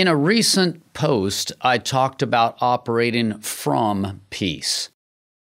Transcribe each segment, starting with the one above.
In a recent post, I talked about operating from peace.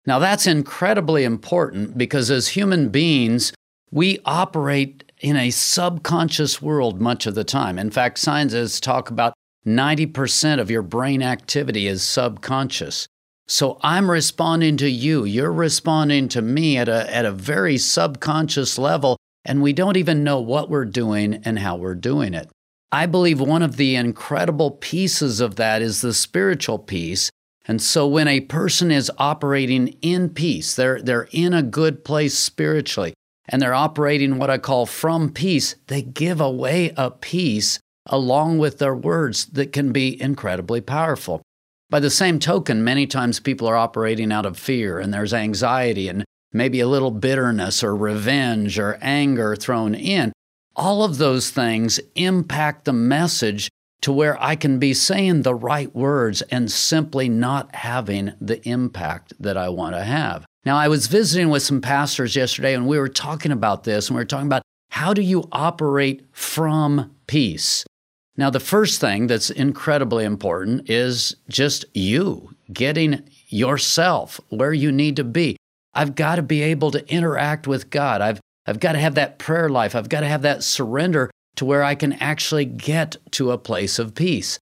Now, that's incredibly important because as human beings, we operate in a subconscious world much of the time. In fact, scientists talk about 90% of your brain activity is subconscious. So I'm responding to you. You're responding to me at a, at a very subconscious level, and we don't even know what we're doing and how we're doing it. I believe one of the incredible pieces of that is the spiritual piece. And so when a person is operating in peace, they're, they're in a good place spiritually, and they're operating what I call from peace, they give away a peace along with their words that can be incredibly powerful. By the same token, many times people are operating out of fear and there's anxiety and maybe a little bitterness or revenge or anger thrown in all of those things impact the message to where I can be saying the right words and simply not having the impact that I want to have. Now, I was visiting with some pastors yesterday and we were talking about this and we were talking about how do you operate from peace? Now, the first thing that's incredibly important is just you getting yourself where you need to be. I've got to be able to interact with God. I've I've got to have that prayer life. I've got to have that surrender to where I can actually get to a place of peace.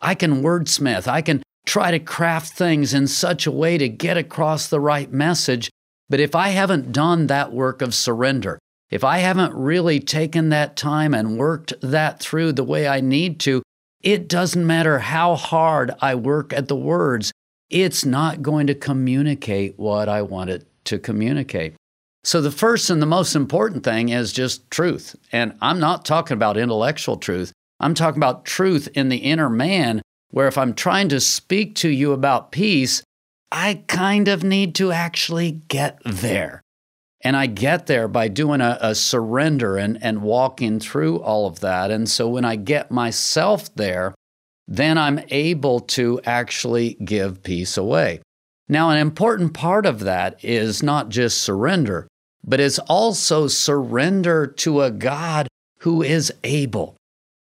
I can wordsmith. I can try to craft things in such a way to get across the right message. But if I haven't done that work of surrender, if I haven't really taken that time and worked that through the way I need to, it doesn't matter how hard I work at the words, it's not going to communicate what I want it to communicate. So, the first and the most important thing is just truth. And I'm not talking about intellectual truth, I'm talking about truth in the inner man, where if I'm trying to speak to you about peace, I kind of need to actually get there. And I get there by doing a, a, surrender and, and walking through all of that. And so when I get myself there, then I'm able to actually give peace away. Now, an important part of that is not just surrender, but it's also surrender to a God who is able.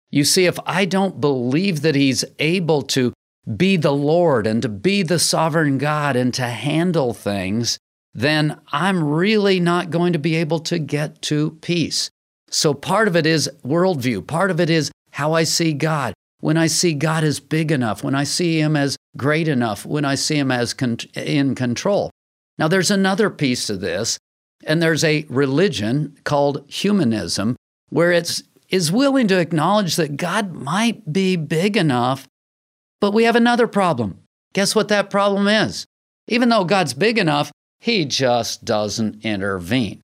You see, if I don't believe that He's able to be the Lord and to be the sovereign God and to handle things, then I'm really not going to be able to get to peace. So part of it is worldview, part of it is how I see God. When I see God as big enough, when I see Him as great enough, when I see Him as con- in control. Now, there's another piece to this, and there's a religion called humanism where it's is willing to acknowledge that God might be big enough, but we have another problem. Guess what that problem is? Even though God's big enough, he just doesn't intervene.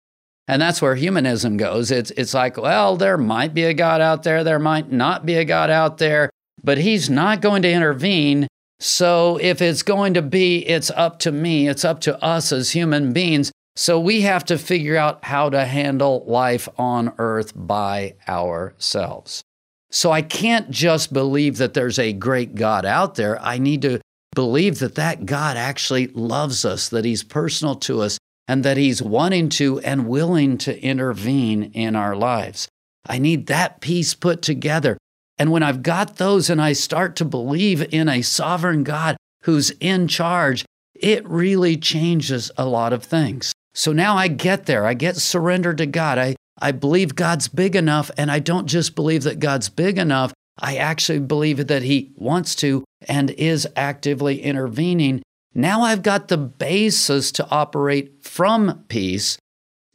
And that's where humanism goes. It's, it's like, well, there might be a God out there, there might not be a God out there, but he's not going to intervene. So if it's going to be, it's up to me, it's up to us as human beings so we have to figure out how to handle life on earth by ourselves. So I can't just believe that there's a great God out there. I need to believe that that God actually loves us, that he's personal to us, and that he's wanting to and willing to intervene in our lives. I need that piece put together. And when I've got those and I start to believe in a sovereign God who's in charge, it really changes a lot of things. So now I get there. I get surrendered to God. I, I believe God's big enough, and I don't just believe that God's big enough. I actually believe that He wants to and is actively intervening. Now I've got the basis to operate from peace.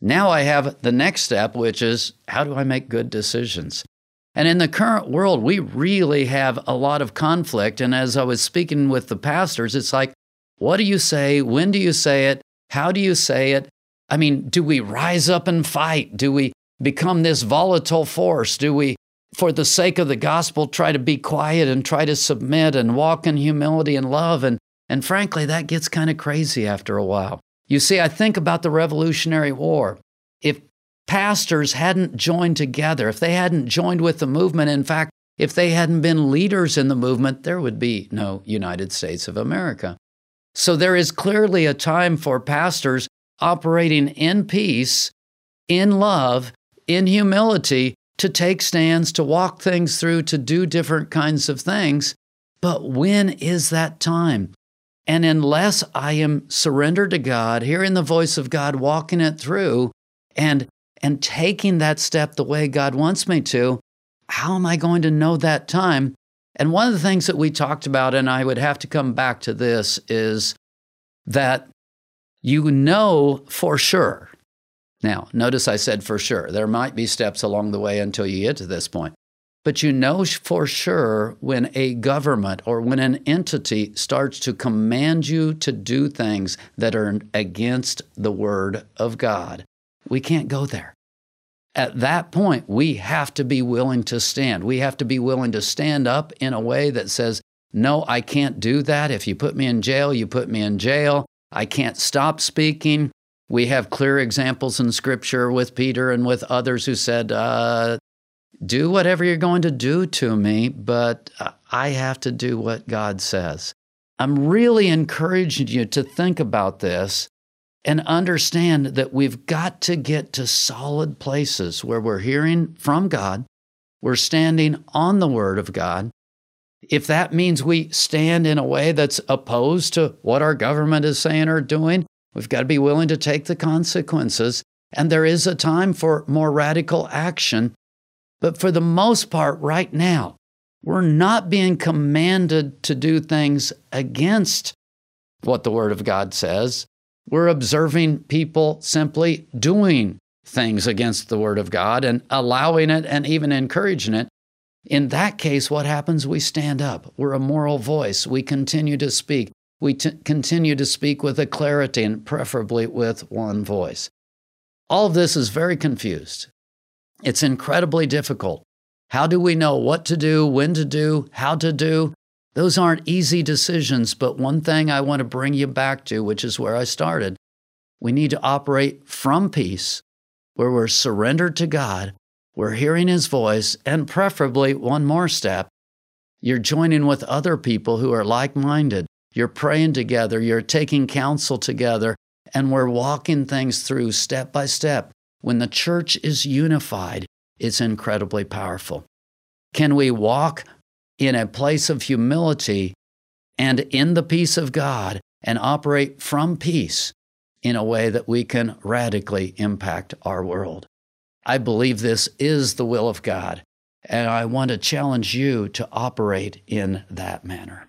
Now I have the next step, which is how do I make good decisions? And in the current world, we really have a lot of conflict. And as I was speaking with the pastors, it's like, what do you say? When do you say it? How do you say it? I mean, do we rise up and fight? Do we become this volatile force? Do we, for the sake of the gospel, try to be quiet and try to submit and walk in humility and love? And, and frankly, that gets kind of crazy after a while. You see, I think about the Revolutionary War. If pastors hadn't joined together, if they hadn't joined with the movement, in fact, if they hadn't been leaders in the movement, there would be no United States of America. So there is clearly a time for pastors operating in peace, in love, in humility to take stands, to walk things through, to do different kinds of things. But when is that time? And unless I am surrendered to God, hearing the voice of God, walking it through, and and taking that step the way God wants me to, how am I going to know that time? And one of the things that we talked about, and I would have to come back to this, is that you know for sure. Now, notice I said for sure. There might be steps along the way until you get to this point. But you know for sure when a government or when an entity starts to command you to do things that are against the Word of God. We can't go there. At that point, we have to be willing to stand. We have to be willing to stand up in a way that says, No, I can't do that. If you put me in jail, you put me in jail. I can't stop speaking. We have clear examples in Scripture with Peter and with others who said, uh, Do whatever you're going to do to me, but I have to do what God says. I'm really encouraging you to think about this and understand that we've got to get to solid places where we're hearing from God, we're standing on the Word of God. If that means we stand in a way that's opposed to what our government is saying or doing, we've got to be willing to take the consequences. And there is a time for more radical action. But for the most part, right now, we're not being commanded to do things against what the Word of God says. We're observing people simply doing things against the Word of God and allowing it and even encouraging it. In that case, what happens? We stand up. We're a moral voice. We continue to speak. We t- continue to speak with a clarity and preferably with one voice. All of this is very confused. It's incredibly difficult. How do we know what to do, when to do, how to do? Those aren't easy decisions, but one thing I want to bring you back to, which is where I started, we need to operate from peace, where we're surrendered to God, we're hearing His voice, and preferably one more step, you're joining with other people who are like minded. You're praying together, you're taking counsel together, and we're walking things through step by step. When the church is unified, it's incredibly powerful. Can we walk in a place of humility and in the peace of God and operate from peace in a way that we can radically impact our world. I believe this is the will of God, and I want to challenge you to operate in that manner.